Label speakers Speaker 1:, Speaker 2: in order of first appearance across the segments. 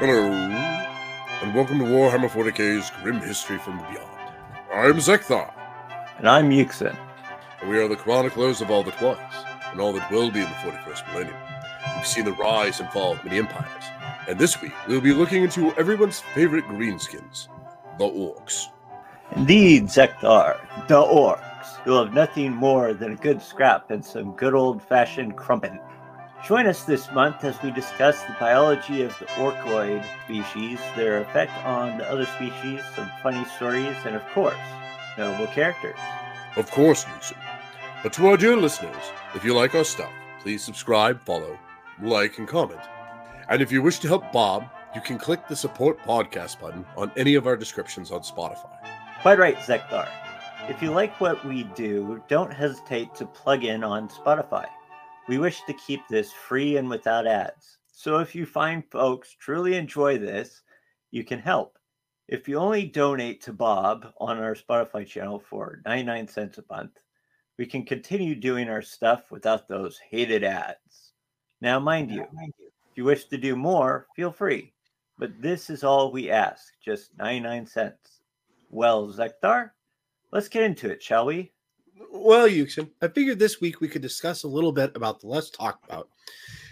Speaker 1: Hello, and welcome to Warhammer 40k's Grim History from Beyond. I'm Zeckthar,
Speaker 2: And I'm Yusken.
Speaker 1: and we are the chroniclers of all that was, and all that will be in the 41st millennium. We've seen the rise and fall of many empires, and this week we'll be looking into everyone's favorite greenskins, the orcs.
Speaker 2: Indeed, Zeckthar, the orcs will have nothing more than a good scrap and some good old fashioned krumpin'. Join us this month as we discuss the biology of the orcoid species, their effect on the other species, some funny stories, and of course, notable characters.
Speaker 1: Of course, Newsom. But to our dear listeners, if you like our stuff, please subscribe, follow, like, and comment. And if you wish to help Bob, you can click the support podcast button on any of our descriptions on Spotify.
Speaker 2: Quite right, Zeckthar. If you like what we do, don't hesitate to plug in on Spotify. We wish to keep this free and without ads. So if you find folks truly enjoy this, you can help. If you only donate to Bob on our Spotify channel for 99 cents a month, we can continue doing our stuff without those hated ads. Now, mind you, if you wish to do more, feel free. But this is all we ask, just 99 cents. Well, Zeckthar, let's get into it, shall we?
Speaker 3: Well, Yusken, I figured this week we could discuss a little bit about the less talked about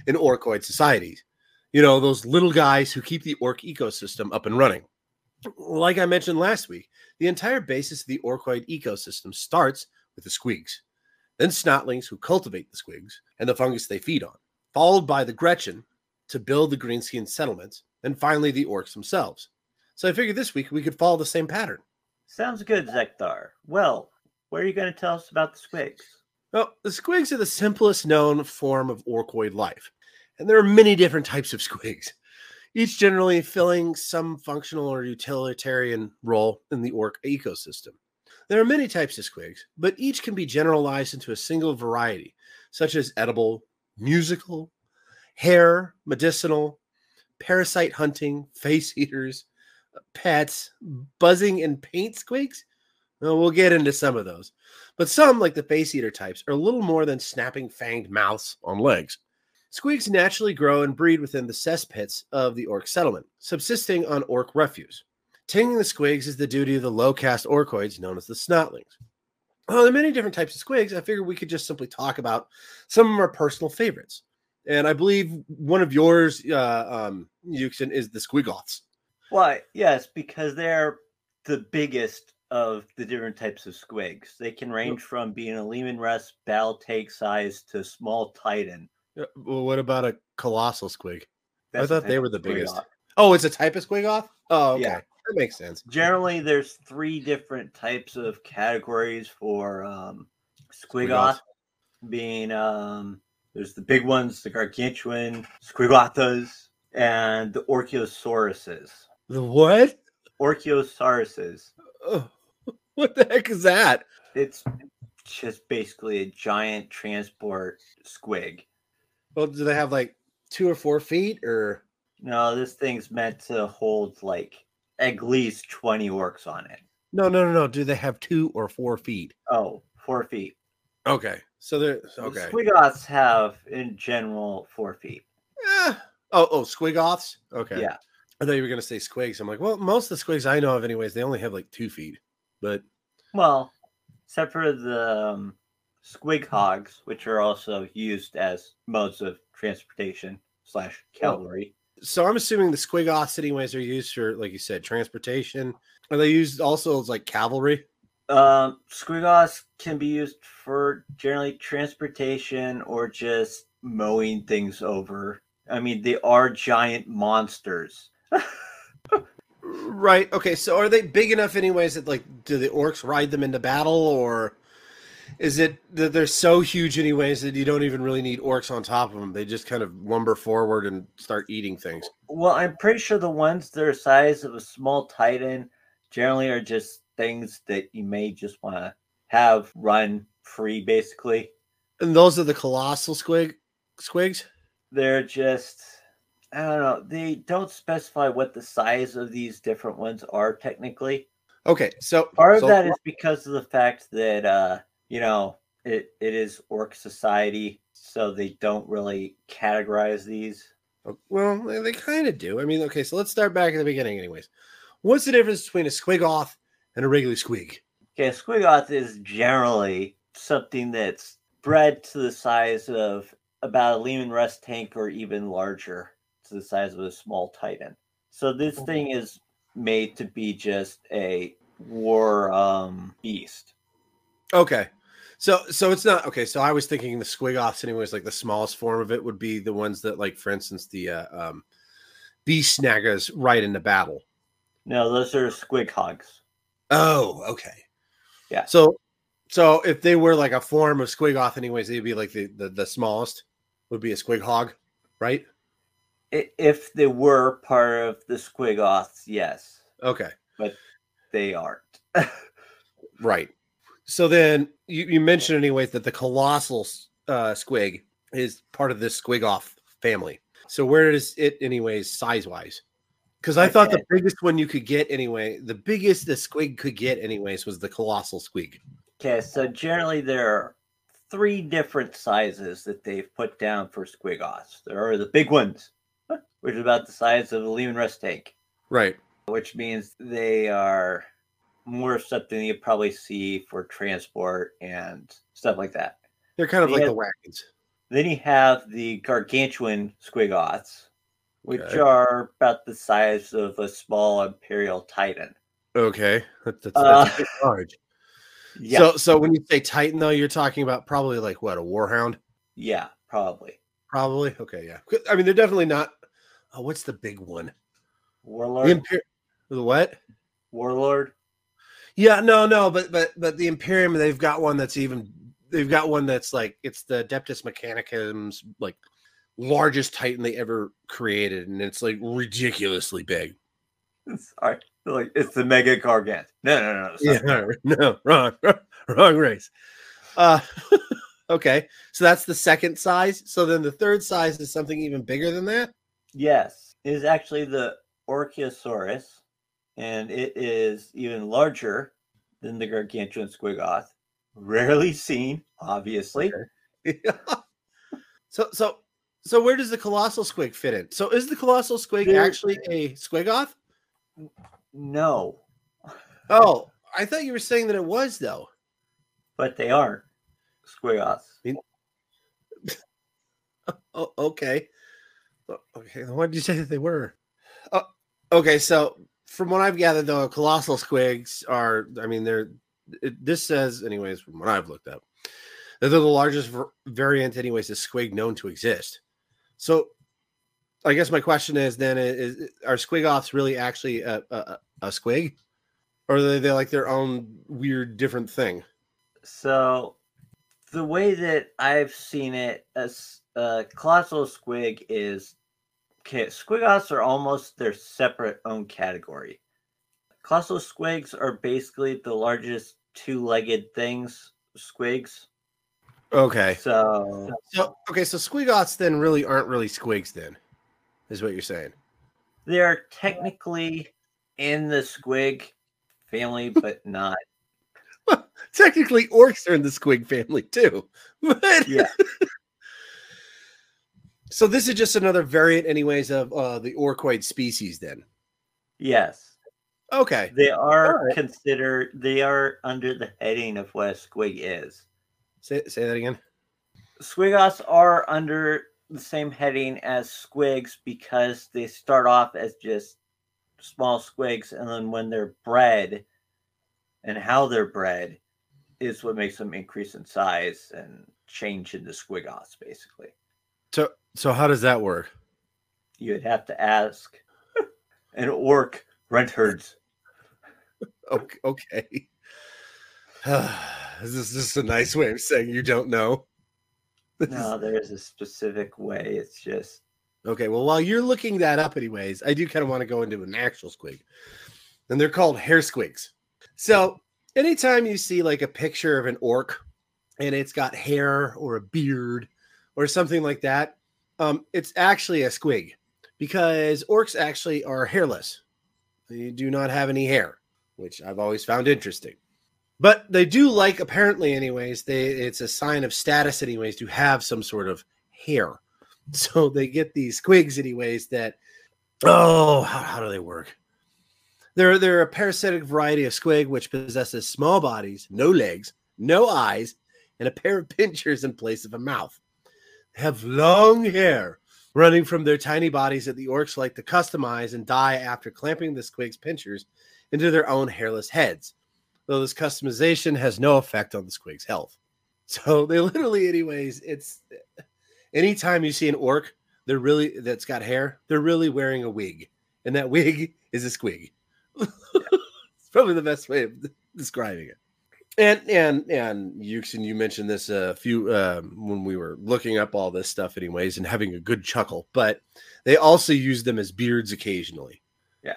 Speaker 3: in orcoid societies. You know, those little guys who keep the orc ecosystem up and running. Like I mentioned last week, the entire basis of the orcoid ecosystem starts with the squigs, then snotlings who cultivate the squigs and the fungus they feed on, followed by the Gretchin to build the greenskin settlements, and finally the orcs themselves. So I figured this week we could follow the same pattern.
Speaker 2: Sounds good, Zeckthar. Well, what are you going to tell us about the squigs?
Speaker 3: Well, the squigs are the simplest known form of orcoid life, and there are many different types of squigs, each generally filling some functional or utilitarian role in the orc ecosystem. There are many types of squigs, but each can be generalized into a single variety, such as edible, musical, hair, medicinal, parasite hunting, face eaters, pets, buzzing, and paint squigs. Well, we'll get into some of those. But some, like the face eater types, are little more than snapping fanged mouths on legs. Squigs naturally grow and breed within the cesspits of the orc settlement, subsisting on orc refuse. Tending the squigs is the duty of the low caste orcoids known as the snotlings. Well, there are many different types of squigs. I figured we could just simply talk about some of our personal favorites. And I believe one of yours, uh, um, Yusken, is the squiggoths.
Speaker 2: Why, yes, because they're the biggest of the different types of squigs. They can range from being a Leman Russ battle take size to small Titan.
Speaker 3: Well, what about a colossal squig?
Speaker 2: That's
Speaker 3: thought
Speaker 2: the
Speaker 3: they were the biggest.
Speaker 2: squiggoth.
Speaker 3: Oh, it's a type of squiggoth? Oh, okay.
Speaker 2: Yeah.
Speaker 3: That makes sense.
Speaker 2: Generally, there's three different types of categories for um, squiggoth,
Speaker 3: Squiggoth.
Speaker 2: being um, there's the big ones, the gargantuan squigothas, and the orchiosauruses.
Speaker 3: The what?
Speaker 2: Orchiosauruses.
Speaker 3: Oh, what the heck is that?
Speaker 2: It's just basically a giant transport squig.
Speaker 3: Well, do they have like two or four feet or?
Speaker 2: No, this thing's meant to hold like at least 20 orcs on it.
Speaker 3: No, no, no, no. Do they have two or four feet?
Speaker 2: Oh, four feet.
Speaker 3: Okay. So they're okay.
Speaker 2: Squiggoths have, in general, four feet.
Speaker 3: Eh. Oh, oh, squiggoths? Okay.
Speaker 2: Yeah.
Speaker 3: I thought you were going to say squigs. I'm like, well, most of the squigs I know of, anyways, they only have like two feet. But
Speaker 2: Well, except for the um, squig hogs, which are also used as modes of transportation slash cavalry.
Speaker 3: so I'm assuming the squig squiggoths, anyways, are used for, like you said, transportation. Are they used also as like cavalry?
Speaker 2: Um, squiggoths can be used for generally transportation or just mowing things over. I mean, they are giant monsters.
Speaker 3: Right. Okay. So are they big enough, anyways, that like do the orcs ride them into battle, or is it that they're so huge, anyways, that you don't even really need orcs on top of them? They just kind of lumber forward and start eating things.
Speaker 2: Well, I'm pretty sure the ones that are size of a small titan generally are just things that you may just want to have run free, basically.
Speaker 3: And those are the colossal squig squigs.
Speaker 2: They're just, I don't know, they don't specify what the size of these different ones are technically.
Speaker 3: Okay. So
Speaker 2: Part of
Speaker 3: so-
Speaker 2: that is because of the fact that, uh, you know, it, it is orc society, so they don't really categorize these.
Speaker 3: Well, they, kind of do. I mean, okay, so let's start back at the beginning, anyways. What's the difference between a squiggoth and a regular squig?
Speaker 2: Okay, a squiggoth is generally something that's bred to the size of about a Leman Russ tank or even larger the size of a small Titan. So this thing is made to be just a war um, beast.
Speaker 3: Okay. So so it's not okay. So I was thinking the squiggoths, anyways, like the smallest form of it would be the ones that, like, for instance, the uh, um, Beast Snaggas right into battle.
Speaker 2: No, those are squig hogs.
Speaker 3: Oh, okay.
Speaker 2: Yeah.
Speaker 3: So so if they were like a form of squiggoth, anyways, they'd be like the the, the smallest would be a squig hog, right?
Speaker 2: If they were part of the squiggoths, yes,
Speaker 3: Okay.
Speaker 2: But they aren't.
Speaker 3: Right. So then you, you mentioned anyways that the colossal uh, squig is part of this squiggoth family. So where is it anyways size wise? Because I thought the biggest one you could get anyway, the biggest the squig could get anyways was the colossal squig.
Speaker 2: Okay, so generally there are three different sizes that they've put down for squiggoths. There are the big ones, which is about the size of a Leman Russ tank,
Speaker 3: Right.
Speaker 2: which means they are more stuff than you probably see for transport and stuff like that.
Speaker 3: They're kind of like
Speaker 2: Yeah.
Speaker 3: the wagons.
Speaker 2: Then you have the gargantuan squiggoths, which
Speaker 3: Okay.
Speaker 2: are about the size of a small imperial titan.
Speaker 3: Okay. That, that's,
Speaker 2: Uh,
Speaker 3: that's large.
Speaker 2: Yeah,
Speaker 3: So so when you say Titan though, you're talking about probably like what, a warhound?
Speaker 2: yeah, probably
Speaker 3: Probably. Okay, yeah. I mean, they're definitely not. Oh, what's the big one?
Speaker 2: warlord.
Speaker 3: The Imper- the what?
Speaker 2: warlord.
Speaker 3: Yeah, no, no, but but but the Imperium, they've got one that's even they've got one that's like it's the Adeptus Mechanicum's like largest Titan they ever created, and it's like ridiculously big.
Speaker 2: Sorry, like it's the mega gargant. No, no, no. no
Speaker 3: Yeah, no, wrong, wrong race. Uh, okay, so that's the second size. So then the third size is something even bigger than that.
Speaker 2: Yes, it is actually the Orchiosaurus, and it is even larger than the gargantuan squiggoth. Rarely seen, obviously.
Speaker 3: so so so where does the colossal squig fit in? So is the colossal squig actually a squiggoth?
Speaker 2: No,
Speaker 3: Oh, I thought you were saying that it was though.
Speaker 2: but they aren't squiggoths.
Speaker 3: Oh, okay. O- Okay, then why did you say that they were? Oh, okay, so from what I've gathered, though, colossal squigs are. I mean, they're. It, this says, anyways, from what I've looked up, that they're the largest var- variant, anyways, of squig known to exist. So, I guess my question is then: is are squiggoths really actually a, a, a- a squig, or are they they like their own weird different thing?
Speaker 2: So, the way that I've seen it, as uh, colossal squig is okay. Squiggoths are almost their separate own category. Colossal squigs are basically the largest two-legged things, squigs.
Speaker 3: Okay.
Speaker 2: So
Speaker 3: So okay, so squiggoths then really aren't really squigs then, is what you're saying.
Speaker 2: they're technically in the squig family, but not.
Speaker 3: Well, Technically, orcs are in the squig family too. But
Speaker 2: Yeah.
Speaker 3: So this is just another variant, anyways, of uh, the orcoid species. Then
Speaker 2: Yes,
Speaker 3: okay,
Speaker 2: they are
Speaker 3: Alright.
Speaker 2: considered. They are under the heading of what a squig is.
Speaker 3: say say that again.
Speaker 2: Squiggoths are under the same heading as squigs because they start off as just small squigs, and then when they're bred and how they're bred is what makes them increase in size and change into squiggoths, basically.
Speaker 3: So so how does that work?
Speaker 2: You'd have to ask an orc rent herds.
Speaker 3: Okay, okay. this is just a nice way of saying you don't know.
Speaker 2: No, there's a specific way. It's just
Speaker 3: Okay, well, while you're looking that up, anyways, I do kind of want to go into an actual squig, and they're called hair squigs. So, anytime you see like a picture of an orc and it's got hair or a beard or something like that, um, it's actually a squig because orcs actually are hairless. They do not have any hair, which I've always found interesting. But they do like, apparently, anyways, they it's a sign of status, anyways, to have some sort of hair So they get these squigs, anyways. That oh, how, how do they work? They're they're a parasitic variety of squig which possesses small bodies, no legs, no eyes, and a pair of pinchers in place of a mouth. Have long hair running from their tiny bodies that the orcs like to customize and dye after clamping the squig's pinchers into their own hairless heads. Though this customization has no effect on the squig's health. So they literally, anyways, it's anytime you see an orc, they're really that's got hair, they're really wearing a wig, and that wig is a squig. it's probably the best way of describing it. And and and Yusken, you mentioned this a few um, when we were looking up all this stuff, anyways, and having a good chuckle. But they also use them as beards occasionally.
Speaker 2: Yeah.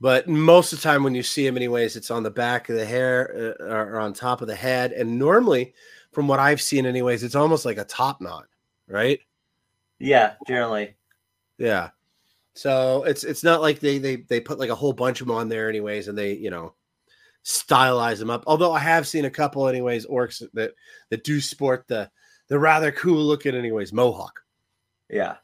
Speaker 3: But most of the time, when you see them, anyways, it's on the back of the hair uh, or on top of the head, and normally, from what I've seen, anyways, it's almost like a top knot, right?
Speaker 2: Yeah, generally.
Speaker 3: Yeah. So it's it's not like they they they put like a whole bunch of them on there, anyways, and they you know stylize them up. Although I have seen a couple, anyways, orcs that that do sport the the rather cool looking, anyways, mohawk.
Speaker 2: Yeah.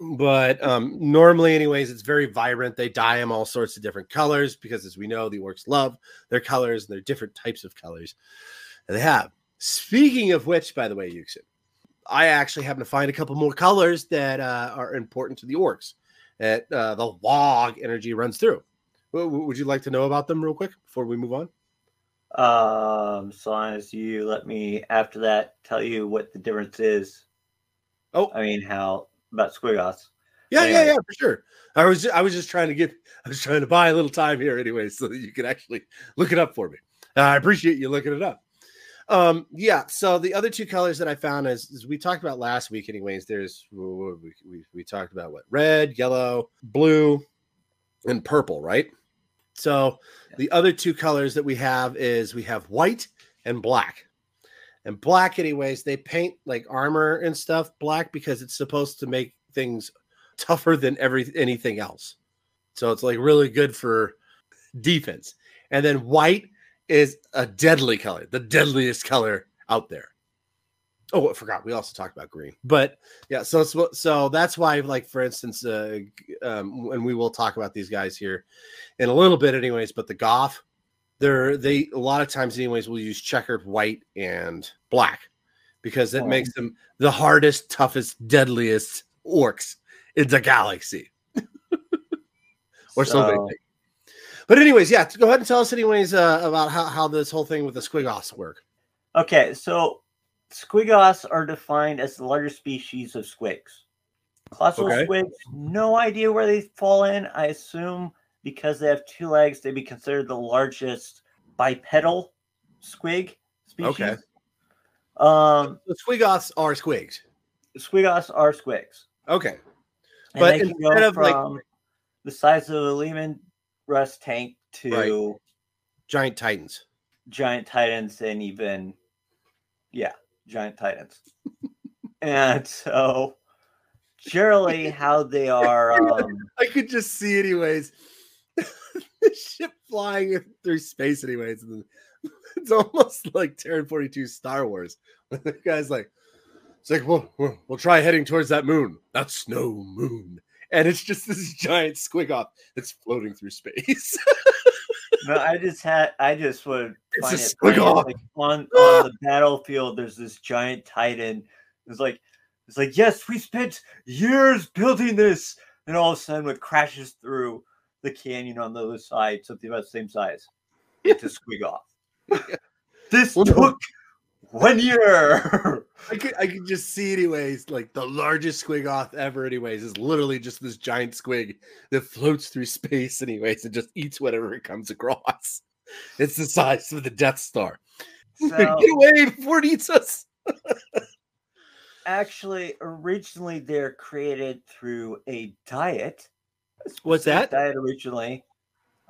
Speaker 3: But um, normally, anyways, it's very vibrant. They dye them all sorts of different colors because, as we know, the orcs love their colors and their different types of colors that they have. Speaking of which, by the way, Yusken, I actually happen to find a couple more colors that uh, are important to the orcs that uh, the log energy runs through. Would you like to know about them real quick before we move on?
Speaker 2: Um, so long as you let me after that tell you what the difference is.
Speaker 3: Oh,
Speaker 2: I mean how about Squiggos.
Speaker 3: Yeah,
Speaker 2: Anyway.
Speaker 3: yeah, yeah, for sure. I was I was just trying to get I was trying to buy a little time here anyway, so that you could actually look it up for me. Uh, I appreciate you looking it up. Um, yeah. So the other two colors that I found is, is we talked about last week, anyways. There's we, we, we talked about what red, yellow, blue, and purple, right? So the other two colors that we have is we have white and black. And black, anyways, they paint like armor and stuff black because it's supposed to make things tougher than every anything else. So it's like really good for defense. And then white is a deadly color, the deadliest color out there. Oh, I forgot. We also talked about green, but yeah. So so that's why, like for instance, uh, um, and we will talk about these guys here in a little bit, anyways. But the Goff, they're they a lot of times, anyways, will use checkered white and black because it
Speaker 2: Oh.
Speaker 3: makes them the hardest, toughest, deadliest orcs in the galaxy, or so they
Speaker 2: So-
Speaker 3: But anyways, yeah, go ahead and tell us, anyways, uh, about how, how this whole thing with the squiggos work.
Speaker 2: Okay, so Squiggos are defined as the largest species of squigs. Colossal
Speaker 3: Okay.
Speaker 2: squigs, no idea where they fall in. I assume because they have two legs, they'd be considered the largest bipedal squig species.
Speaker 3: Okay.
Speaker 2: Um,
Speaker 3: The squiggos are squigs.
Speaker 2: Squiggos are squigs.
Speaker 3: Okay.
Speaker 2: And
Speaker 3: But
Speaker 2: they can
Speaker 3: instead
Speaker 2: go
Speaker 3: of, like-
Speaker 2: from the size of a Leman Russ tank to
Speaker 3: Giant titans.
Speaker 2: giant titans and even yeah giant titans and so generally how they are um
Speaker 3: I could just see, anyways, the ship flying through space, anyways. and It's almost like Terran 42 Star Wars. The guy's like, it's like, we'll, we'll, we'll try heading towards that moon. That's no moon. And it's just this giant squiggoth that's floating through space.
Speaker 2: No, i just had i just would find
Speaker 3: a
Speaker 2: it funny, like on on the battlefield there's this giant titan. It's like it's like yes we spent years building this and all of a sudden it crashes through the canyon on the other side something about the same size. It's a squiggoth. This took one year
Speaker 3: I could I could just see anyways, like the largest squiggoth ever, anyways, is literally just this giant squig that floats through space, anyways, and just eats whatever it comes across. It's the size of the Death Star.
Speaker 2: so
Speaker 3: Get away before it eats us.
Speaker 2: actually originally they're created through a diet
Speaker 3: What's that?
Speaker 2: diet originally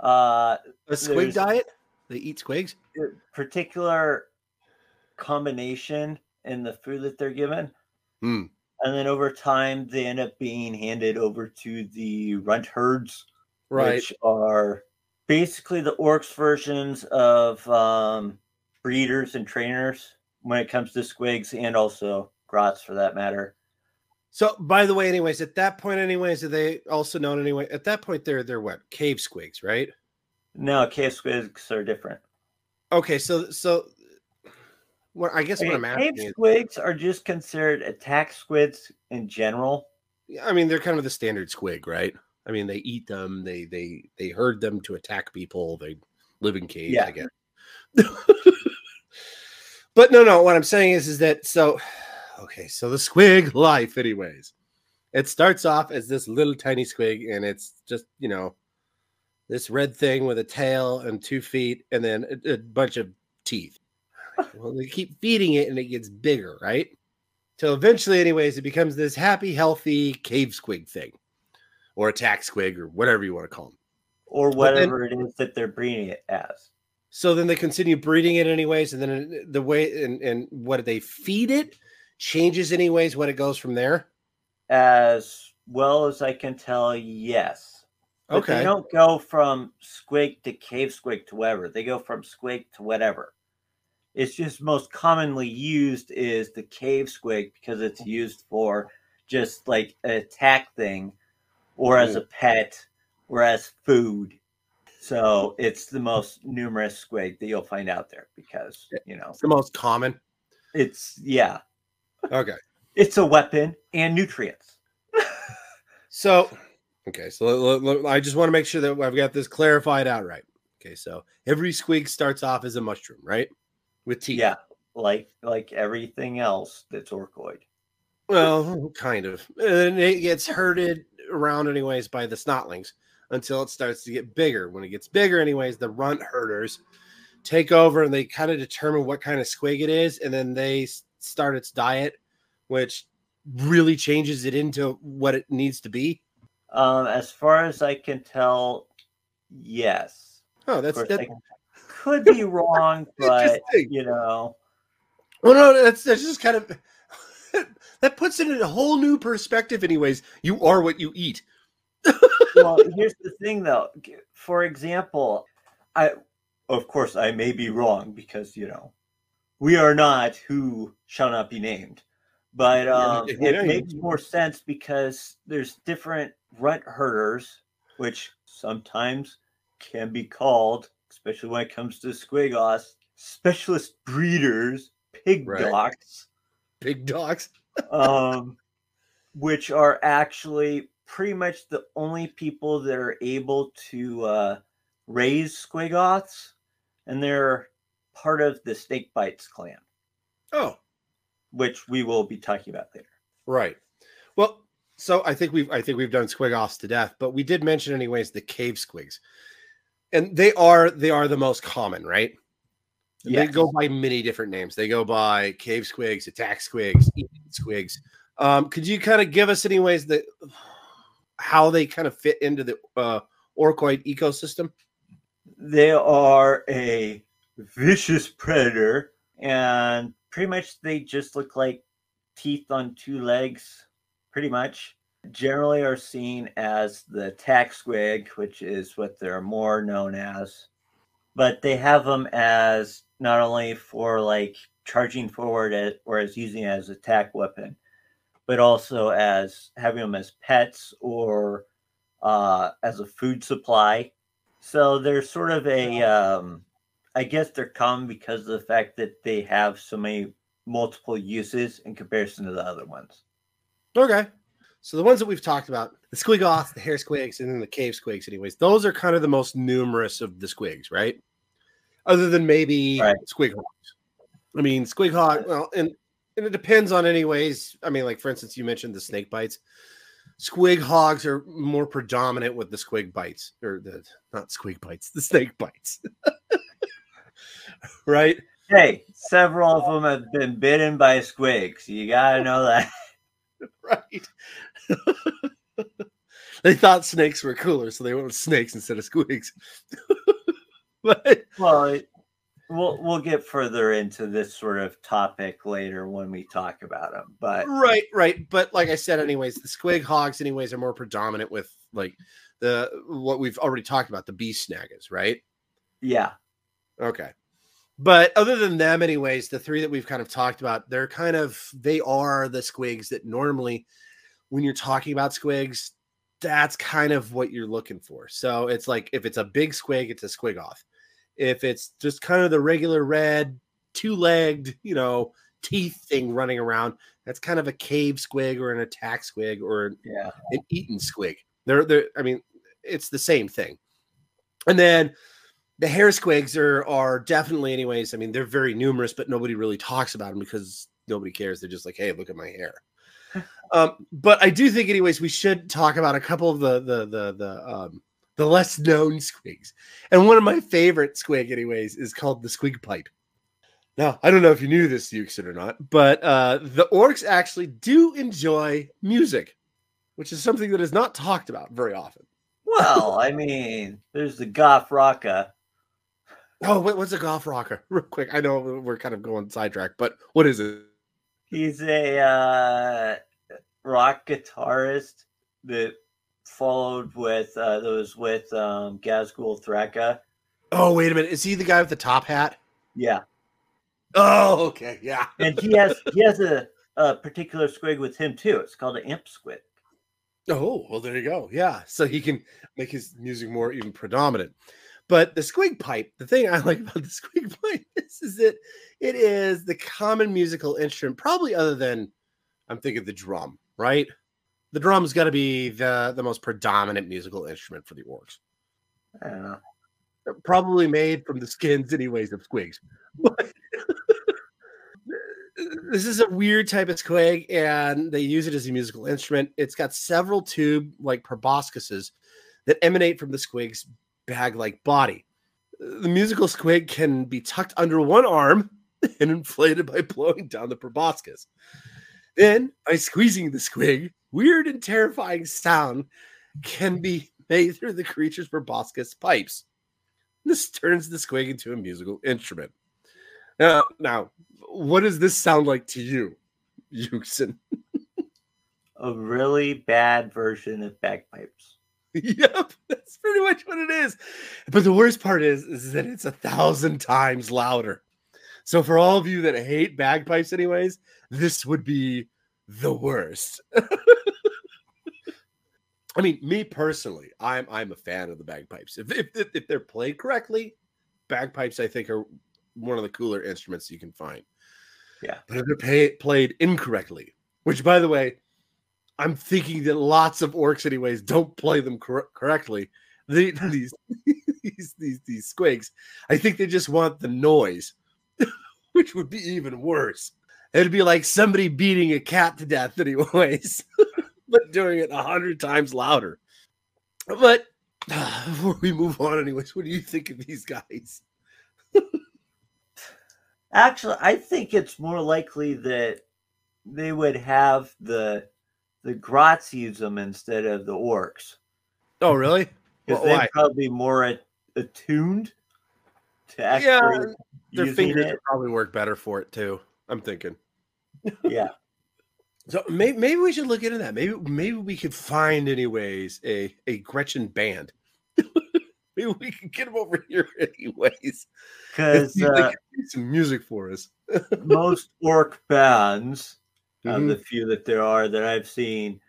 Speaker 2: uh
Speaker 3: A squig diet? They eat squigs?
Speaker 2: particular combination in the food that they're given
Speaker 3: Hmm.
Speaker 2: and then over time they end up being handed over to the runt herds
Speaker 3: Right.
Speaker 2: which are basically the orcs versions of um, breeders and trainers when it comes to squigs and also grots for that matter.
Speaker 3: So, by the way, anyways, at that point, anyways, are they also known anyway? At that point, they're they're what cave squigs, right?
Speaker 2: No, cave squigs are different.
Speaker 3: Okay, so so, well, I guess what I'm asking is,
Speaker 2: squigs are just considered attack squids in general.
Speaker 3: I mean, they're kind of the standard squig, right? I mean, they eat them, they they they herd them to attack people. They live in caves,
Speaker 2: Yeah.
Speaker 3: I guess. but no, no. What I'm saying is, is that so? Okay, so the squig life, anyways. It starts off as this little tiny squig, and it's just you know this red thing with a tail and two feet, and then a, a bunch of teeth. Well, they keep feeding it, and it gets bigger, right? Till eventually, anyways, it becomes this happy, healthy cave squig thing, or attack squig, or whatever you want to call them.
Speaker 2: or
Speaker 3: But then-
Speaker 2: whatever it is that they're breeding it as.
Speaker 3: So then they continue breeding it anyways, and then uh, the way and, and what they feed it changes anyways when it goes from there.
Speaker 2: As well as I can tell, yes. But
Speaker 3: Okay.
Speaker 2: They don't go from squig to cave squig to whatever. They go from squig to whatever. It's just most commonly used is the cave squig because it's mm-hmm. used for just like an attack thing or as a pet or as food. So it's the most numerous squig that you'll find out there because, you know,
Speaker 3: It's the most common.
Speaker 2: it's, yeah,
Speaker 3: Okay.
Speaker 2: it's a weapon and nutrients.
Speaker 3: So, okay. So I just want to make sure that I've got this clarified outright. Okay. So every squig starts off as a mushroom, right? With teeth.
Speaker 2: Yeah, like like everything else that's orcoid.
Speaker 3: Well, kind of. And it gets herded around anyways by the snotlings until it starts to get bigger. When it gets bigger, anyways, the runt herders take over and they kind of determine what kind of squig it is, and then they start its diet, which really changes it into what it needs to be.
Speaker 2: Um, as far as I can tell, yes.
Speaker 3: Oh, that's that,
Speaker 2: could be wrong, but you know,
Speaker 3: well, no, that's that's just kind of that puts it in a whole new perspective. Anyways, you are what you eat.
Speaker 2: well, here's the thing though. For example, I, of course, I may be wrong because you know, we are not who shall not be named. But um,
Speaker 3: yeah,
Speaker 2: it
Speaker 3: yeah.
Speaker 2: makes more sense because there's different runt herders, which sometimes can be called, especially when it comes to squigos, specialist breeders, pig
Speaker 3: Right.
Speaker 2: docs
Speaker 3: Big dogs.
Speaker 2: um, which are actually pretty much the only people that are able to uh, raise squiggoths, and they're part of the snake bites clan,
Speaker 3: Oh,
Speaker 2: which we will be talking about later.
Speaker 3: Right. Well, so I think we've I think we've done squiggoths to death, but we did mention anyways the cave squigs. And they are they are the most common, right? And They go by many different names. They go by cave squigs, attack squigs, eating squigs. Um, could you kind of give us any ways that how they kind of fit into the uh orcoid ecosystem?
Speaker 2: They are a vicious predator, and pretty much they just look like teeth on two legs, pretty much. Generally are seen as the tack squig, which is what they're more known as. But they have them as not only for like charging forward at, or as using it as attack weapon, but also as having them as pets or uh, as a food supply. So they're sort of a, um, I guess they're common because of the fact that they have so many multiple uses in comparison to the other ones.
Speaker 3: Okay. So the ones that we've talked about, the squiggoths, the hair squigs, and then the cave squigs, anyways, those are kind of the most numerous of the squigs, right? Other than maybe
Speaker 2: Right.
Speaker 3: squig hogs. I mean, squig hog, well, and, and it depends on anyways. I mean, like for instance, you mentioned the snake bites. Squig hogs are more predominant with the squig bites, or the not squig bites, the snake bites. right?
Speaker 2: Hey, several of them have been bitten by squigs. You gotta know that.
Speaker 3: Right. they thought snakes were cooler, so they went with snakes instead of squigs. but
Speaker 2: Well, it, we'll we'll get further into this sort of topic later when we talk about them. But
Speaker 3: right, right. But like I said, anyways, the squig hogs, anyways, are more predominant with like the what we've already talked about, the Beast Snaggas, right?
Speaker 2: yeah,
Speaker 3: Okay. But other than them, anyways, the three that we've kind of talked about, they're kind of they are the squigs that normally when you're talking about squigs, that's kind of what you're looking for. So it's like if it's a big squig, it's a squiggoth. If it's just kind of the regular red, two-legged, you know, teeth thing running around, that's kind of a cave squig or an attack squig or
Speaker 2: Yeah.
Speaker 3: an eaten squig. They're they're I mean, it's the same thing. And then the hair squigs are are definitely anyways. I mean, they're very numerous, but nobody really talks about them because nobody cares. They're just like, hey, look at my hair. Um, but I do think, anyways, we should talk about a couple of the the the the um the less known squigs. And one of my favorite squig, anyways, is called the squig pipe. Now, I don't know if you knew this, Yusken, or not, but uh, the orcs actually do enjoy music, which is something that is not talked about very often.
Speaker 2: Well, I mean, there's the Goff Rokker.
Speaker 3: Oh, wait, what's a Goff Rokker? Real quick, I know we're kind of going sidetrack, but what is it?
Speaker 2: He's a uh, rock guitarist that followed with uh, that was with um, Ghazghkull Thraka.
Speaker 3: Oh, wait a minute, is he the guy with the top hat?
Speaker 2: Yeah,
Speaker 3: Oh, okay, yeah.
Speaker 2: and he has he has a, a particular squig with him too. It's called an imp squig.
Speaker 3: Oh, well, there you go. Yeah, so he can make his music more even predominant. But the squig pipe, the thing I like about the squig pipe is, is that it is the common musical instrument, probably other than I'm thinking of the drum, right? The drum's got to be the the most predominant musical instrument for the orcs.
Speaker 2: I don't know.
Speaker 3: Probably made from the skins, anyways, of squigs. this is a weird type of squig, and they use it as a musical instrument. It's got several tube like proboscises that emanate from the squig's bag like body. The musical squid can be tucked under one arm and inflated by blowing down the proboscis. Then, by squeezing the squig, weird and terrifying sound can be made through the creature's proboscis pipes. This turns the squig into a musical instrument. Now, now, what does this sound like to you, Yusken?
Speaker 2: A really bad version of bagpipes.
Speaker 3: yep, that's pretty much what it is. But the worst part is, is that it's a thousand times louder. So for all of you that hate bagpipes, anyways, this would be the worst. I mean, me personally, I'm I'm a fan of the bagpipes. If if, if, they're played correctly, bagpipes I think are one of the cooler instruments you can find.
Speaker 2: Yeah.
Speaker 3: But if they're pay, played incorrectly, which by the way, I'm thinking that lots of orcs, anyways, don't play them cor- correctly. The, these, these these these squigs, I think they just want the noise, which would be even worse. It'd be like somebody beating a cat to death, anyways, but doing it a hundred times louder. But before we move on, anyways, what do you think of these guys?
Speaker 2: Actually, I think it's more likely that they would have the the Grots use them instead of the orcs
Speaker 3: Oh, really?
Speaker 2: because
Speaker 3: Wh-
Speaker 2: they're
Speaker 3: why?
Speaker 2: probably more at, attuned to
Speaker 3: Yeah,
Speaker 2: actually
Speaker 3: Their fingers
Speaker 2: it.
Speaker 3: probably work better for it too. I'm thinking.
Speaker 2: Yeah,
Speaker 3: So maybe, maybe we should look into that. Maybe maybe we could find anyways a a Gretchin band. maybe we can get them over here anyways.
Speaker 2: because
Speaker 3: See if they
Speaker 2: uh,
Speaker 3: some music for us.
Speaker 2: most orc bands, of
Speaker 3: Mhm.
Speaker 2: the few that there are that I've seen,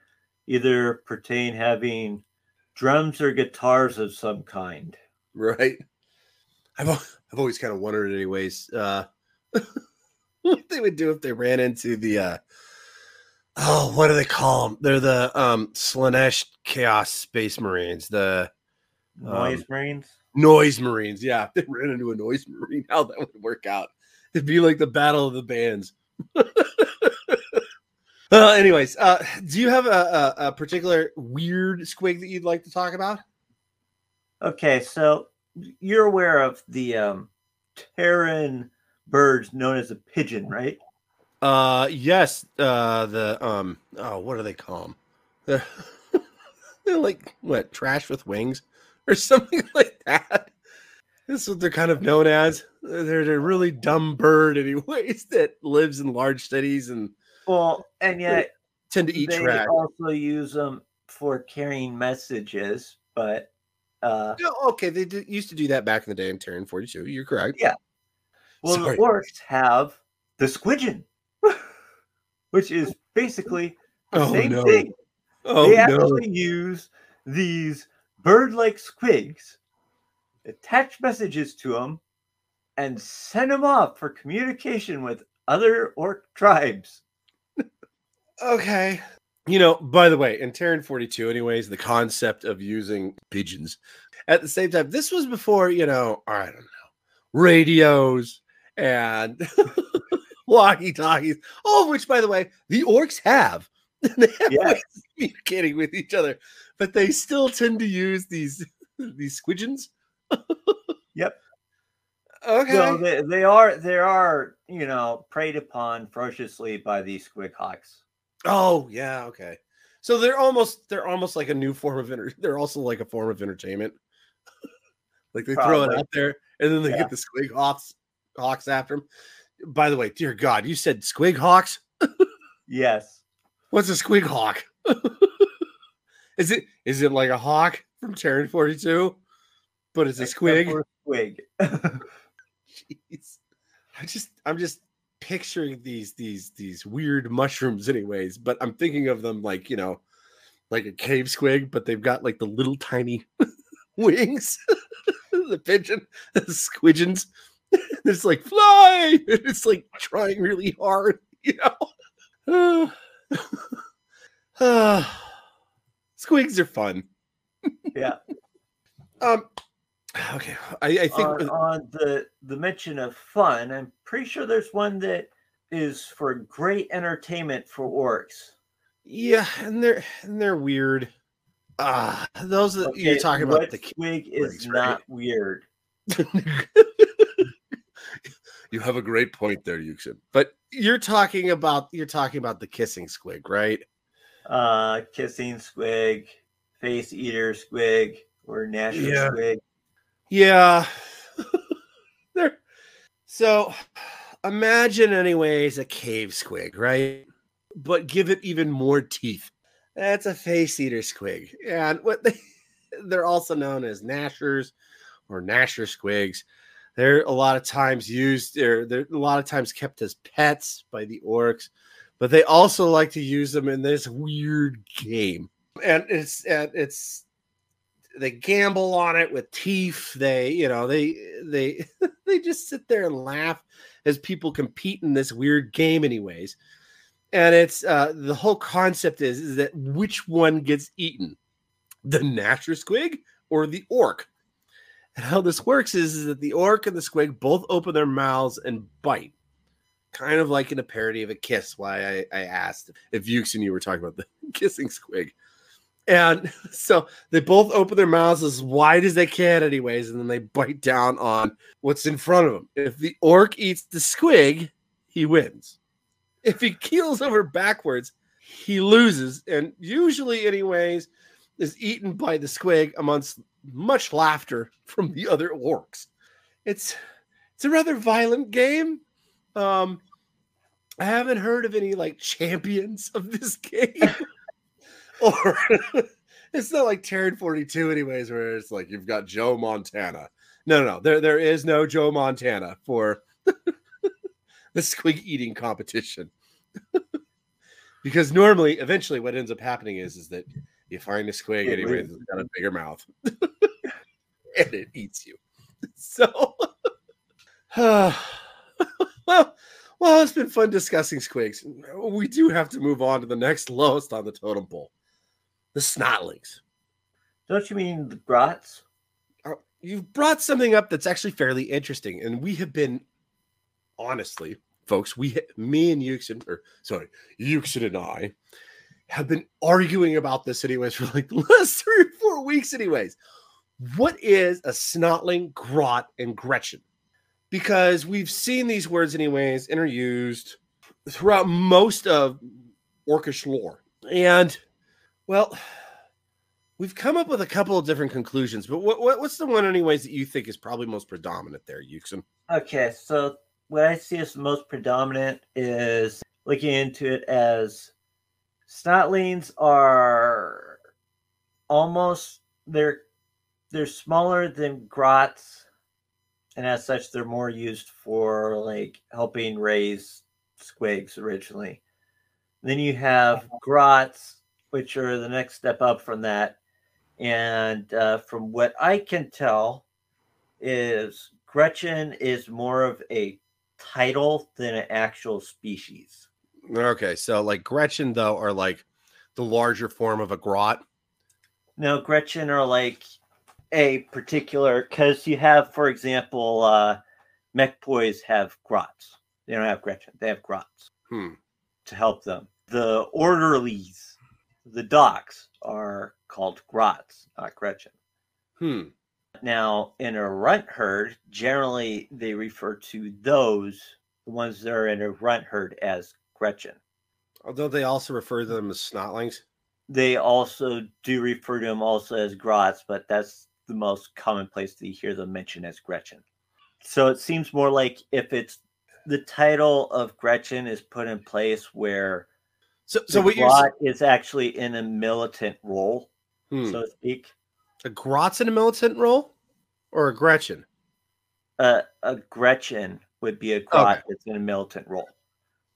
Speaker 2: either pertain having drums or guitars of some kind.
Speaker 3: Right. I've I've always kind of wondered anyways uh what they would do if they ran into the uh oh what do they call them? They're the um Slaanesh Chaos Space Marines, the
Speaker 2: Noise
Speaker 3: Um,
Speaker 2: Marines.
Speaker 3: Noise Marines. Yeah, if they ran into a Noise Marine, how that would work out. It'd be like the battle of the bands. well, anyways, uh, do you have a, a, a particular weird squig that you'd like to talk about?
Speaker 2: Okay, so you're aware of the um, Terran birds known as a pigeon, right?
Speaker 3: Uh, yes. Uh, the um, oh, what do they call them? They're, they're like what trash with wings or something like that. This is what they're kind of known as. They're a really dumb bird, anyways, that lives in large cities and
Speaker 2: Well, and yet
Speaker 3: tend to eat
Speaker 2: they
Speaker 3: trash.
Speaker 2: also use them for carrying messages, but uh,
Speaker 3: Oh, okay, they did, used to do that back in the day in Terran 42. You're correct.
Speaker 2: Yeah. well,
Speaker 3: Sorry.
Speaker 2: the orcs have the squidgeon, which is basically the
Speaker 3: Oh
Speaker 2: same
Speaker 3: no.
Speaker 2: thing.
Speaker 3: Oh
Speaker 2: they
Speaker 3: no.
Speaker 2: actually use these bird-like squigs, attach messages to them, and send them off for communication with other orc tribes.
Speaker 3: Okay. You know, by the way, in Terran 42, anyways, the concept of using pigeons at the same time, this was before, you know, I don't know, radios and walkie talkies, all of which, by the way, the orcs have. they have
Speaker 2: Yes.
Speaker 3: communicating with each other, but they still tend to use these these squidgens.
Speaker 2: Yep.
Speaker 3: Okay.
Speaker 2: So they, they are they are you know preyed upon ferociously by these squig hawks.
Speaker 3: Oh yeah, okay. So they're almost they're almost like a new form of enter. They're also like a form of entertainment. like they throw it out there, and then they
Speaker 2: Yeah.
Speaker 3: get the squig hawks hawks after them. By the way, dear God, you said squig hawks.
Speaker 2: Yes.
Speaker 3: What's a squig hawk? is it is it like a hawk from Terran Forty Two? But it's a
Speaker 2: except
Speaker 3: squig.
Speaker 2: Squig.
Speaker 3: Jeez. I just I'm just picturing these these these weird mushrooms anyways, but I'm thinking of them like, you know, like a cave squig, but they've got like the little tiny wings. the pigeon, the squidgens. it's like fly. It's like trying really hard, you know. Squigs are fun.
Speaker 2: yeah.
Speaker 3: Um okay. I, I think
Speaker 2: on, on the the mention of fun, I'm pretty sure there's one that is for great entertainment for orcs.
Speaker 3: Yeah, and they're and they're weird. Ah, those are, you're talking about the ki-
Speaker 2: squig is
Speaker 3: squigs, right?
Speaker 2: not weird.
Speaker 1: You have a great point there, Yusken.
Speaker 3: but you're talking about you're talking about the kissing squig, right?
Speaker 2: Uh, kissing squig, face eater squig, or national
Speaker 3: Yeah.
Speaker 2: squig.
Speaker 3: Yeah. They're so imagine anyways a cave squig, right? But give it even more teeth. That's a face eater squig. And what they they're also known as gnashers or gnasher squigs. They're a lot of times used, they're, they're a lot of times kept as pets by the orcs, but they also like to use them in this weird game. And it's and it's they gamble on it with teeth. They, you know, they they they just sit there and laugh as people compete in this weird game, anyways. And it's uh the whole concept is is that which one gets eaten, the gnasher squig or the orc. And how this works is, is that the orc and the squig both open their mouths and bite, kind of like in a parody of a kiss. Why I, I asked if Ukes and you were talking about the kissing squig. And so they both open their mouths as wide as they can, anyways, and then they bite down on what's in front of them. If the orc eats the squig, he wins. If he keels over backwards, he loses, and usually, anyways, is eaten by the squig amongst much laughter from the other orcs. It's it's a rather violent game. Um, I haven't heard of any like champions of this game. Or it's not like Terran 42, anyways, where it's like you've got Joe Montana. No, no, no. There, there is no Joe Montana for the squig eating competition. because normally, eventually, what ends up happening is, is that you find a squig
Speaker 2: It
Speaker 3: anyway
Speaker 2: lives.
Speaker 3: that's got a bigger mouth and it eats you. So, well, well, it's been fun discussing squigs. We do have to move on to the next lowest on the totem pole the snotlings.
Speaker 2: Don't you mean the grots?
Speaker 3: Uh, You've brought something up that's actually fairly interesting, and we have been, honestly, folks, we, me and Yusken, or sorry, Yusken and I, have been arguing about this anyways for like the last three or four weeks, anyways. What is a snotling, grot, and Gretchin? Because we've seen these words, anyways, interused throughout most of orcish lore. And, well, we've come up with a couple of different conclusions, but what, what what's the one, anyways, that you think is probably most predominant there, Yusken?
Speaker 2: Okay, so what I see as most predominant is looking into it as snotlings are almost they're they're smaller than grots, and as such, they're more used for like helping raise squigs originally. Then you have grots, which are the next step up from that. And uh, from what I can tell, is Gretchin is more of a title than an actual species.
Speaker 3: Okay, so like Gretchin though are like the larger form of a grot.
Speaker 2: No, Gretchin are like a particular because you have, for example, uh Mekboys have grots. They don't have Gretchin, they have grots
Speaker 3: Hmm.
Speaker 2: to help them. The orderlies, the docks are called grots, not Gretchin.
Speaker 3: Hmm.
Speaker 2: Now, in a runt herd, generally they refer to those, the ones that are in a runt herd, as Gretchin.
Speaker 3: Although they also refer to them as snotlings.
Speaker 2: They also do refer to them also as grots, but that's the most common place that you hear them mentioned as Gretchin. So it seems more like if it's the title of Gretchin is put in place where
Speaker 3: So, so what you're
Speaker 2: is actually in a militant role,
Speaker 3: hmm.
Speaker 2: so to speak.
Speaker 3: a grot's in a militant role, or a Gretchin?
Speaker 2: Uh, a Gretchin would be a grot that's in a militant role.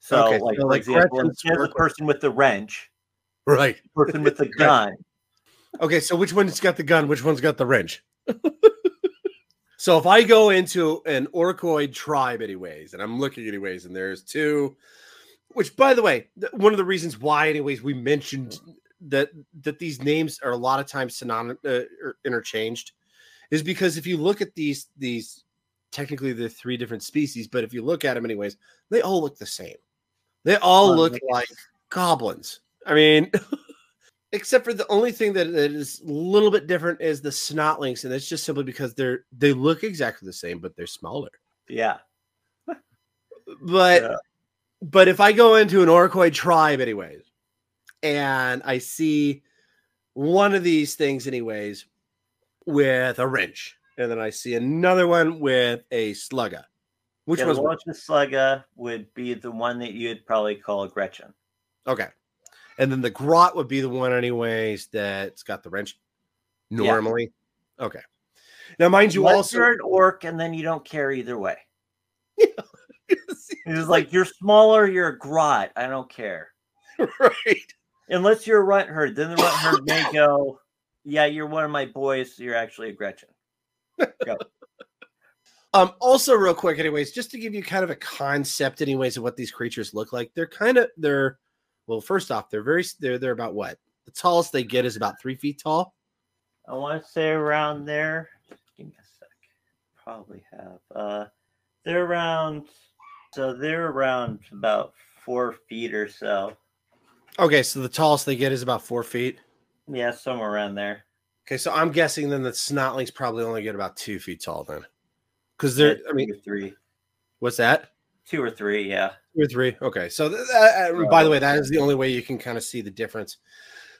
Speaker 2: So,
Speaker 3: Okay,
Speaker 2: like
Speaker 3: so
Speaker 2: for
Speaker 3: like
Speaker 2: example, instead the person with the wrench,
Speaker 3: Right.
Speaker 2: person with the gun.
Speaker 3: Okay, so which one's got the gun? Which one's got the wrench? so if I go into an orkoid tribe, anyways, and I'm looking anyways, and there's two, which by the way, one of the reasons why, anyways, we mentioned that that these names are a lot of times synonymous uh, or interchanged, is because if you look at these these technically they're three different species, but if you look at them anyways, they all look the same. They all look
Speaker 2: yes.
Speaker 3: like goblins. I mean, except for the only thing that, that is a little bit different is the snotlings, and it's just simply because they're they look exactly the same, but they're smaller.
Speaker 2: Yeah.
Speaker 3: But
Speaker 2: Yeah.
Speaker 3: But if I go into an orkoid tribe, anyways, and I see one of these things, anyways, with a wrench, and then I see another one with a slugger. Which
Speaker 2: yeah, the
Speaker 3: which?
Speaker 2: one with would be the one that you'd probably call Gretchin.
Speaker 3: Okay. And then the grot would be the one, anyways, that's got the wrench
Speaker 2: Yeah.
Speaker 3: normally. Okay. Now, mind you,
Speaker 2: Unless
Speaker 3: also
Speaker 2: you're an orc, and then you don't care either way. It's like you're smaller, you're a grot. I don't care.
Speaker 3: right.
Speaker 2: Unless you're a runt herd, then the runt herd may go, "Yeah, you're one of my boys. So you're actually a Gretchin." Go.
Speaker 3: Um, also, real quick, anyways, just to give you kind of a concept, anyways, of what these creatures look like. They're kind of they're well, first off, they're very they're they're about what? The tallest they get is about three feet tall.
Speaker 2: I want to say around there. Give me a sec. Probably have. Uh, they're around. So they're around about four feet or so.
Speaker 3: Okay, so the tallest they get is about four feet.
Speaker 2: Yeah, somewhere around there.
Speaker 3: Okay, so I'm guessing then the snotlings probably only get about two feet tall then. Because they're
Speaker 2: Yeah,
Speaker 3: I mean,
Speaker 2: three,
Speaker 3: what's that?
Speaker 2: two or three. Yeah.
Speaker 3: Two or three. Okay. So, th- uh, by the way, that is the only way you can kind of see the difference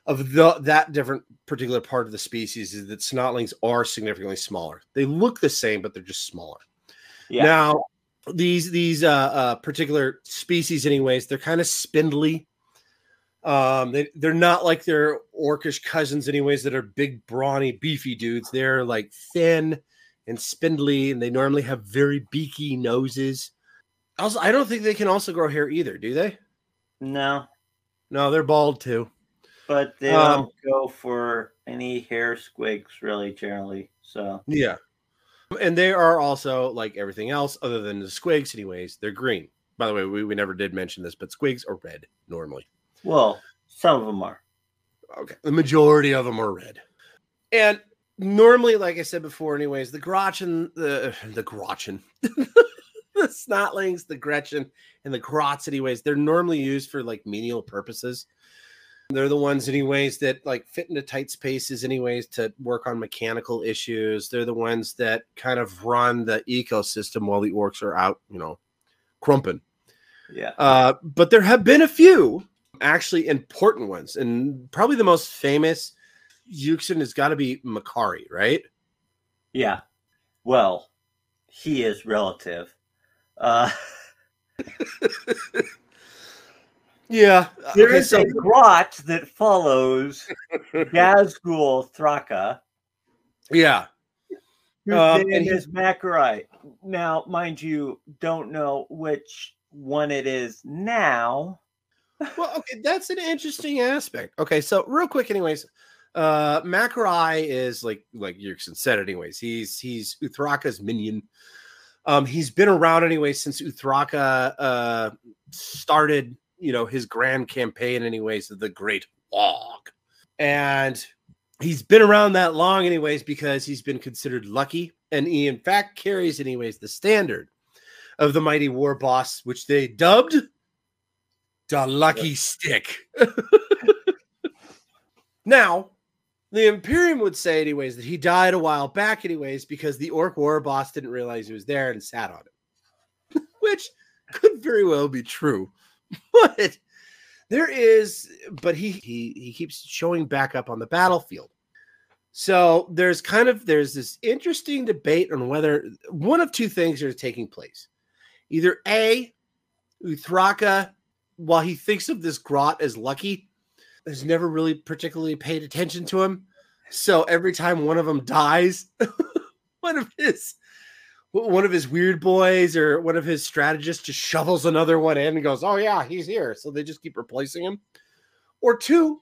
Speaker 3: of the that different particular part of the species is that snotlings are significantly smaller. They look the same, but they're just smaller.
Speaker 2: Yeah.
Speaker 3: Now, these these uh, uh, particular species, anyways, they're kind of spindly. Um, they they're not like their orcish cousins, anyways, that are big, brawny, beefy dudes. They're like thin and spindly, and they normally have very beaky noses. Also, I don't think they can also grow hair either, do they?
Speaker 2: No,
Speaker 3: No, they're bald too.
Speaker 2: but they
Speaker 3: Um,
Speaker 2: don't go for any hair squigs really generally. So
Speaker 3: Yeah. And they are also like everything else other than the squigs, anyways. They're green. By the way, we, we never did mention this, but squigs are red normally.
Speaker 2: well, some of them are.
Speaker 3: Okay. The majority of them are red. And normally, like I said before, anyways, the Gretchin, the the Gretchin, the Snotlings, the Gretchin, and the Grots, anyways, they're normally used for like menial purposes. They're the ones, anyways, that like fit into tight spaces, anyways, to work on mechanical issues. They're the ones that kind of run the ecosystem while the orcs are out, you know, krumping.
Speaker 2: Yeah.
Speaker 3: Uh, but there have been a few actually important ones, and probably the most famous Yusken has got to be Makari, right?
Speaker 2: Yeah. Well, he is relative. Uh,
Speaker 3: Yeah.
Speaker 2: there
Speaker 3: okay,
Speaker 2: is
Speaker 3: so
Speaker 2: a grot that follows Ghazghkull Thraka,
Speaker 3: yeah,
Speaker 2: whose
Speaker 3: Um,
Speaker 2: name
Speaker 3: and he-
Speaker 2: is Makarite. Now, mind you, don't know which one it is now.
Speaker 3: well, okay, that's an interesting aspect. Okay, so real quick, anyways, uh Makari is like like Yusken said, anyways. He's he's Uthraka's minion. Um, he's been around anyway since Uthraka uh started, you know, his grand campaign, anyways, of the Great Waaagh. And he's been around that long, anyways, because he's been considered lucky, and he in fact carries, anyways, the standard of the mighty war boss, which they dubbed the lucky stick. now, the Imperium would say, anyways, that he died a while back, anyways, because the Orc War boss didn't realize he was there and sat on him, which could very well be true. But there is, but he he he keeps showing back up on the battlefield. So there's kind of there's this interesting debate on whether one of two things are taking place. Either A, Uthraka, while he thinks of this grot as lucky, has never really particularly paid attention to him. So every time one of them dies, one of his one of his weird boys or one of his strategists just shovels another one in and goes, "Oh yeah, he's here." So they just keep replacing him. Or two,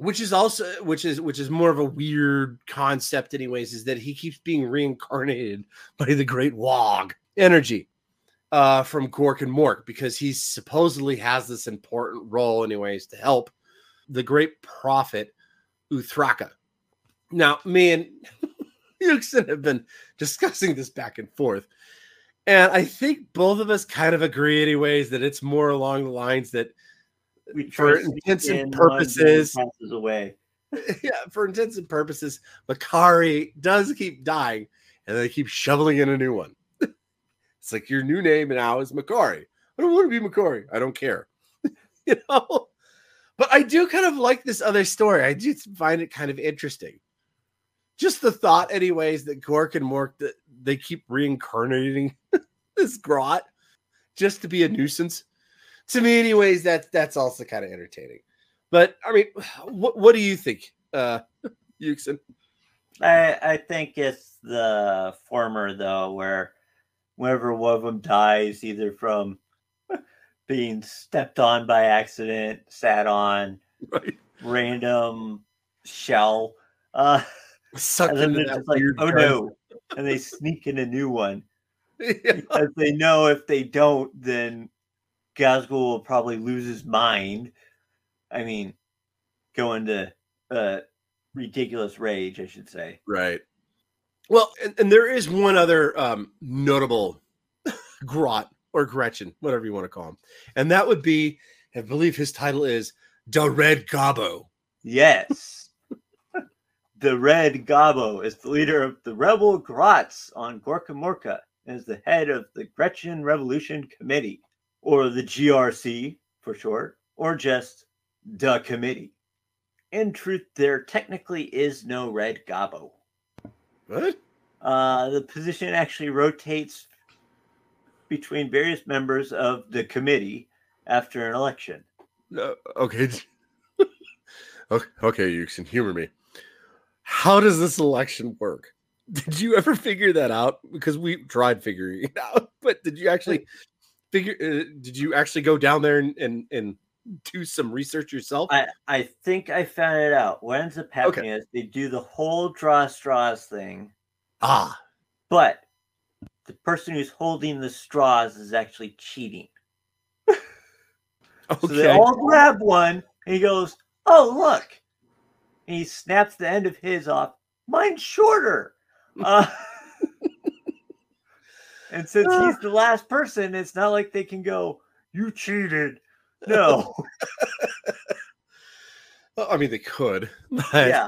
Speaker 3: which is also which is which is more of a weird concept anyways is that he keeps being reincarnated by the great Waaagh energy uh from gork and mork because he supposedly has this important role anyways to help the great prophet uthraka now me and have been discussing this back and forth and i think both of us kind of agree anyways that it's more along the lines that
Speaker 2: We
Speaker 3: for intents and
Speaker 2: in one, then it
Speaker 3: purposes
Speaker 2: passes away.
Speaker 3: yeah, for intents and purposes, Makari does keep dying, and they keep shoveling in a new one. it's like your new name now is Makari. I don't want to be Makari. I don't care. you know? But I do kind of like this other story. I do find it kind of interesting. Just the thought, anyways, that Gork and Mork that they keep reincarnating this grot just to be a nuisance. To me, anyways, that's that's also kind of entertaining. But I mean, what what do you think, uh, Yusken?
Speaker 2: I I think it's the former though, where whenever one of them dies, either from being stepped on by accident, sat on,
Speaker 3: Right,
Speaker 2: random shell, uh,
Speaker 3: sucked
Speaker 2: and then
Speaker 3: into
Speaker 2: it's
Speaker 3: that
Speaker 2: just like, oh
Speaker 3: current.
Speaker 2: no, and they sneak in a new one
Speaker 3: Yeah.
Speaker 2: because they know if they don't, then Ghazghkull will probably lose his mind. I mean, go into uh, ridiculous rage, I should say.
Speaker 3: Right. Well, and, and there is one other um, notable grot or Gretchin, whatever you want to call him, and that would be, I believe his title is the Red Gobbo.
Speaker 2: Yes. The Red Gobbo is the leader of the rebel Grots on Gorkamorka and is the head of the Gretchin Revolution Committee, or the GRC for short, or just the committee. In truth, there technically is no Red Gobbo.
Speaker 3: What?
Speaker 2: Uh, the position actually rotates between various members of the committee after an election.
Speaker 3: Okay. okay, okay, you can humor me. How does this election work? Did you ever figure that out? Because we tried figuring it out, but did you actually figure? Uh, did you actually go down there and and, and do some research yourself?
Speaker 2: I, I think I found it out. What ends up happening is they do the whole draw straws thing,
Speaker 3: ah,
Speaker 2: but the person who's holding the straws is actually cheating.
Speaker 3: okay.
Speaker 2: So they all grab one, and he goes, "Oh look!" And he snaps the end of his off. Mine's shorter. Uh, and since he's the last person, it's not like they can go, "You cheated." No,
Speaker 3: Well, I mean, they could.
Speaker 2: Yeah,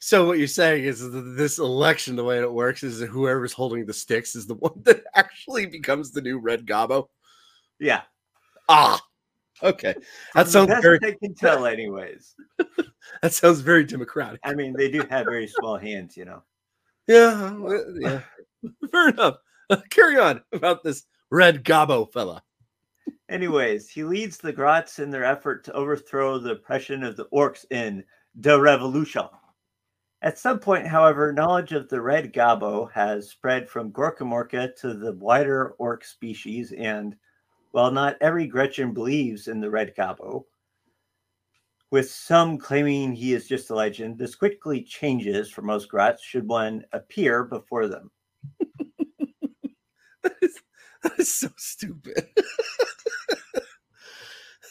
Speaker 3: So what you're saying is that this election, the way it works, is that whoever's holding the sticks is the one that actually becomes the new Red Gobbo.
Speaker 2: yeah.
Speaker 3: Ah, okay. That
Speaker 2: From the
Speaker 3: sounds
Speaker 2: best
Speaker 3: very.
Speaker 2: I can tell, anyways.
Speaker 3: That sounds very democratic.
Speaker 2: I mean, they do have very small hands, you know.
Speaker 3: Yeah, yeah. Fair enough. Uh, carry on about this Red Gobbo fella.
Speaker 2: Anyways, he leads the Grots in their effort to overthrow the oppression of the orcs in the revolution. At some point, however, knowledge of the red Gobbo has spread from Gorkamorka to the wider orc species, and While not every Gretchin believes in the Red Gobbo, with some claiming he is just a legend, this quickly changes for most Grots should one appear before them.
Speaker 3: that, is, that is so stupid.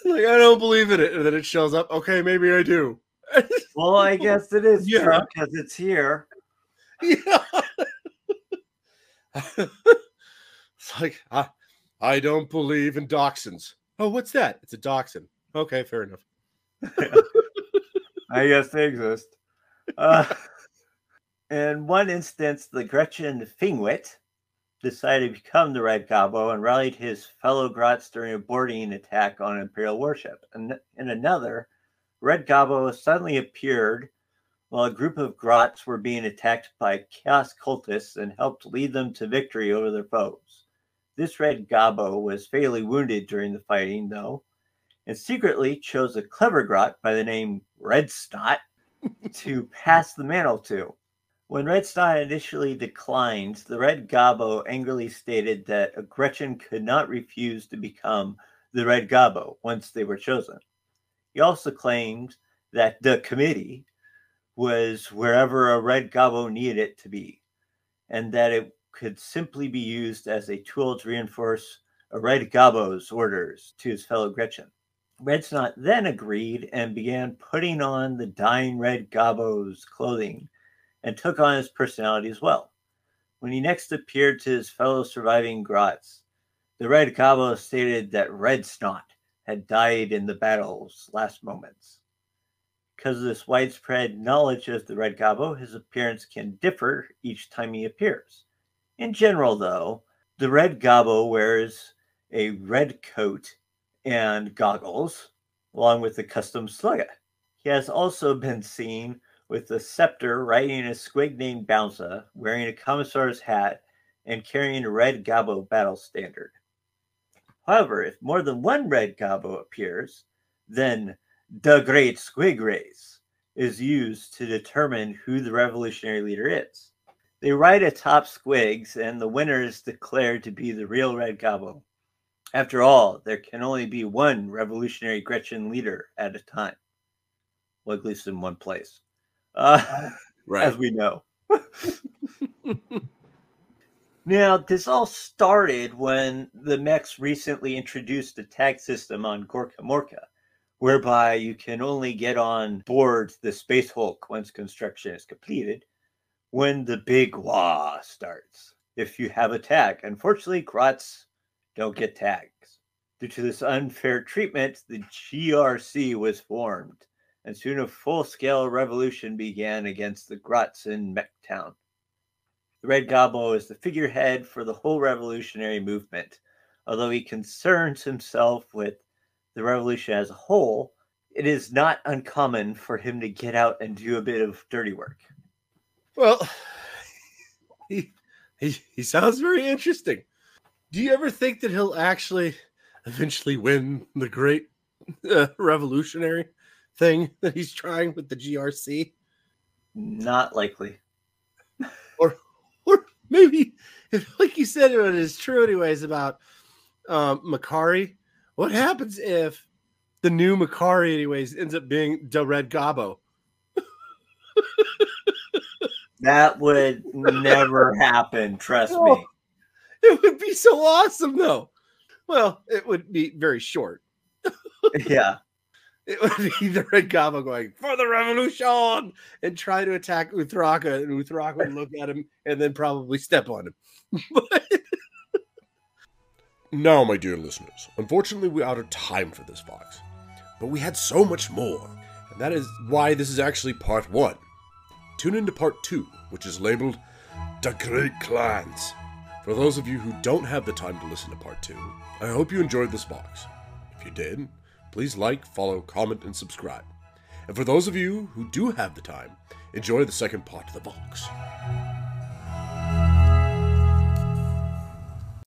Speaker 3: like I don't believe in it, and then it shows up. Okay, maybe I do.
Speaker 2: well, I guess it is
Speaker 3: Yeah.
Speaker 2: true because it's here.
Speaker 3: Yeah. it's like I, I don't believe in dachshunds. Oh, what's that? It's a dachshund. Okay, fair enough.
Speaker 2: I guess they exist. Uh, in one instance, the Gretchin Fingwit decided to become the Red Gobbo and rallied his fellow Grots during a boarding attack on an Imperial warship. And in another, Red Gobbo suddenly appeared while a group of Grots were being attacked by Chaos cultists and helped lead them to victory over their foes. This Red Gobbo was fatally wounded during the fighting, though, and secretly chose a clever grot by the name Red Snot to pass the mantle to. When Red Snot initially declined, the Red Gobbo angrily stated that a Gretchin could not refuse to become the Red Gobbo once they were chosen. He also claimed that the committee was wherever a Red Gobbo needed it to be, and that it could simply be used as a tool to reinforce Red Gobbo's orders to his fellow Gretchin. Red Snot then agreed and began putting on the dying Red Gobbo's clothing and took on his personality as well. When he next appeared to his fellow surviving Grots, the Red Gobbo stated that Red Snot had died in the battle's last moments. Because of this widespread knowledge of the Red Gobbo, his appearance can differ each time he appears. In general, though, the Red Gobbo wears a red coat and goggles, along with the custom slugga. He has also been seen with a scepter riding a squig named Bouncer, wearing a commissar's hat, and carrying a red Gobbo battle standard. However, if more than one red Gobbo appears, then the Great Squig Race is used to determine who the revolutionary leader is. They ride atop squigs, and the winner is declared to be the real red Gobbo. After all, there can only be one revolutionary Gretchin leader at a time. Well, at least in one place. Uh,
Speaker 1: Right.
Speaker 2: as we know. now, this all started when the mechs recently introduced a tag system on Gorkamorka, whereby you can only get on board the Space Hulk once construction is completed when the big Waaagh starts. If you have a tag, unfortunately, Grots don't get tags. Due to this unfair treatment, the GRC was formed and soon a full scale revolution began against the Grots in Mektown. The Red Gobbo is the figurehead for the whole revolutionary movement. Although he concerns himself with the revolution as a whole, it is not uncommon for him to get out and do a bit of dirty work.
Speaker 3: Well, he, he he sounds very interesting. Do you ever think that he'll actually eventually win the great uh, revolutionary thing that he's trying with the GRC?
Speaker 2: Not likely.
Speaker 3: Or or maybe if like you said it is true anyways about um Makari, what happens if the new Makari anyways ends up being the Red Gobbo?
Speaker 2: That would never happen, trust me.
Speaker 3: Oh. It would be so awesome though. Well, it would be very short.
Speaker 2: Yeah.
Speaker 3: It would be the Red Gobbo going for the revolution and try to attack Uthraka, and Uthraka would look at him and then probably step on him. But
Speaker 1: Now, my dear listeners, unfortunately, we're out of time for this box, but we had so much more, and that is why this is actually part one. Tune into part two, which is labeled The Great Clans. For those of you who don't have the time to listen to part two, I hope you enjoyed this box. If you did, please like, follow, comment, and subscribe. And for those of you who do have the time, enjoy the second part of the box.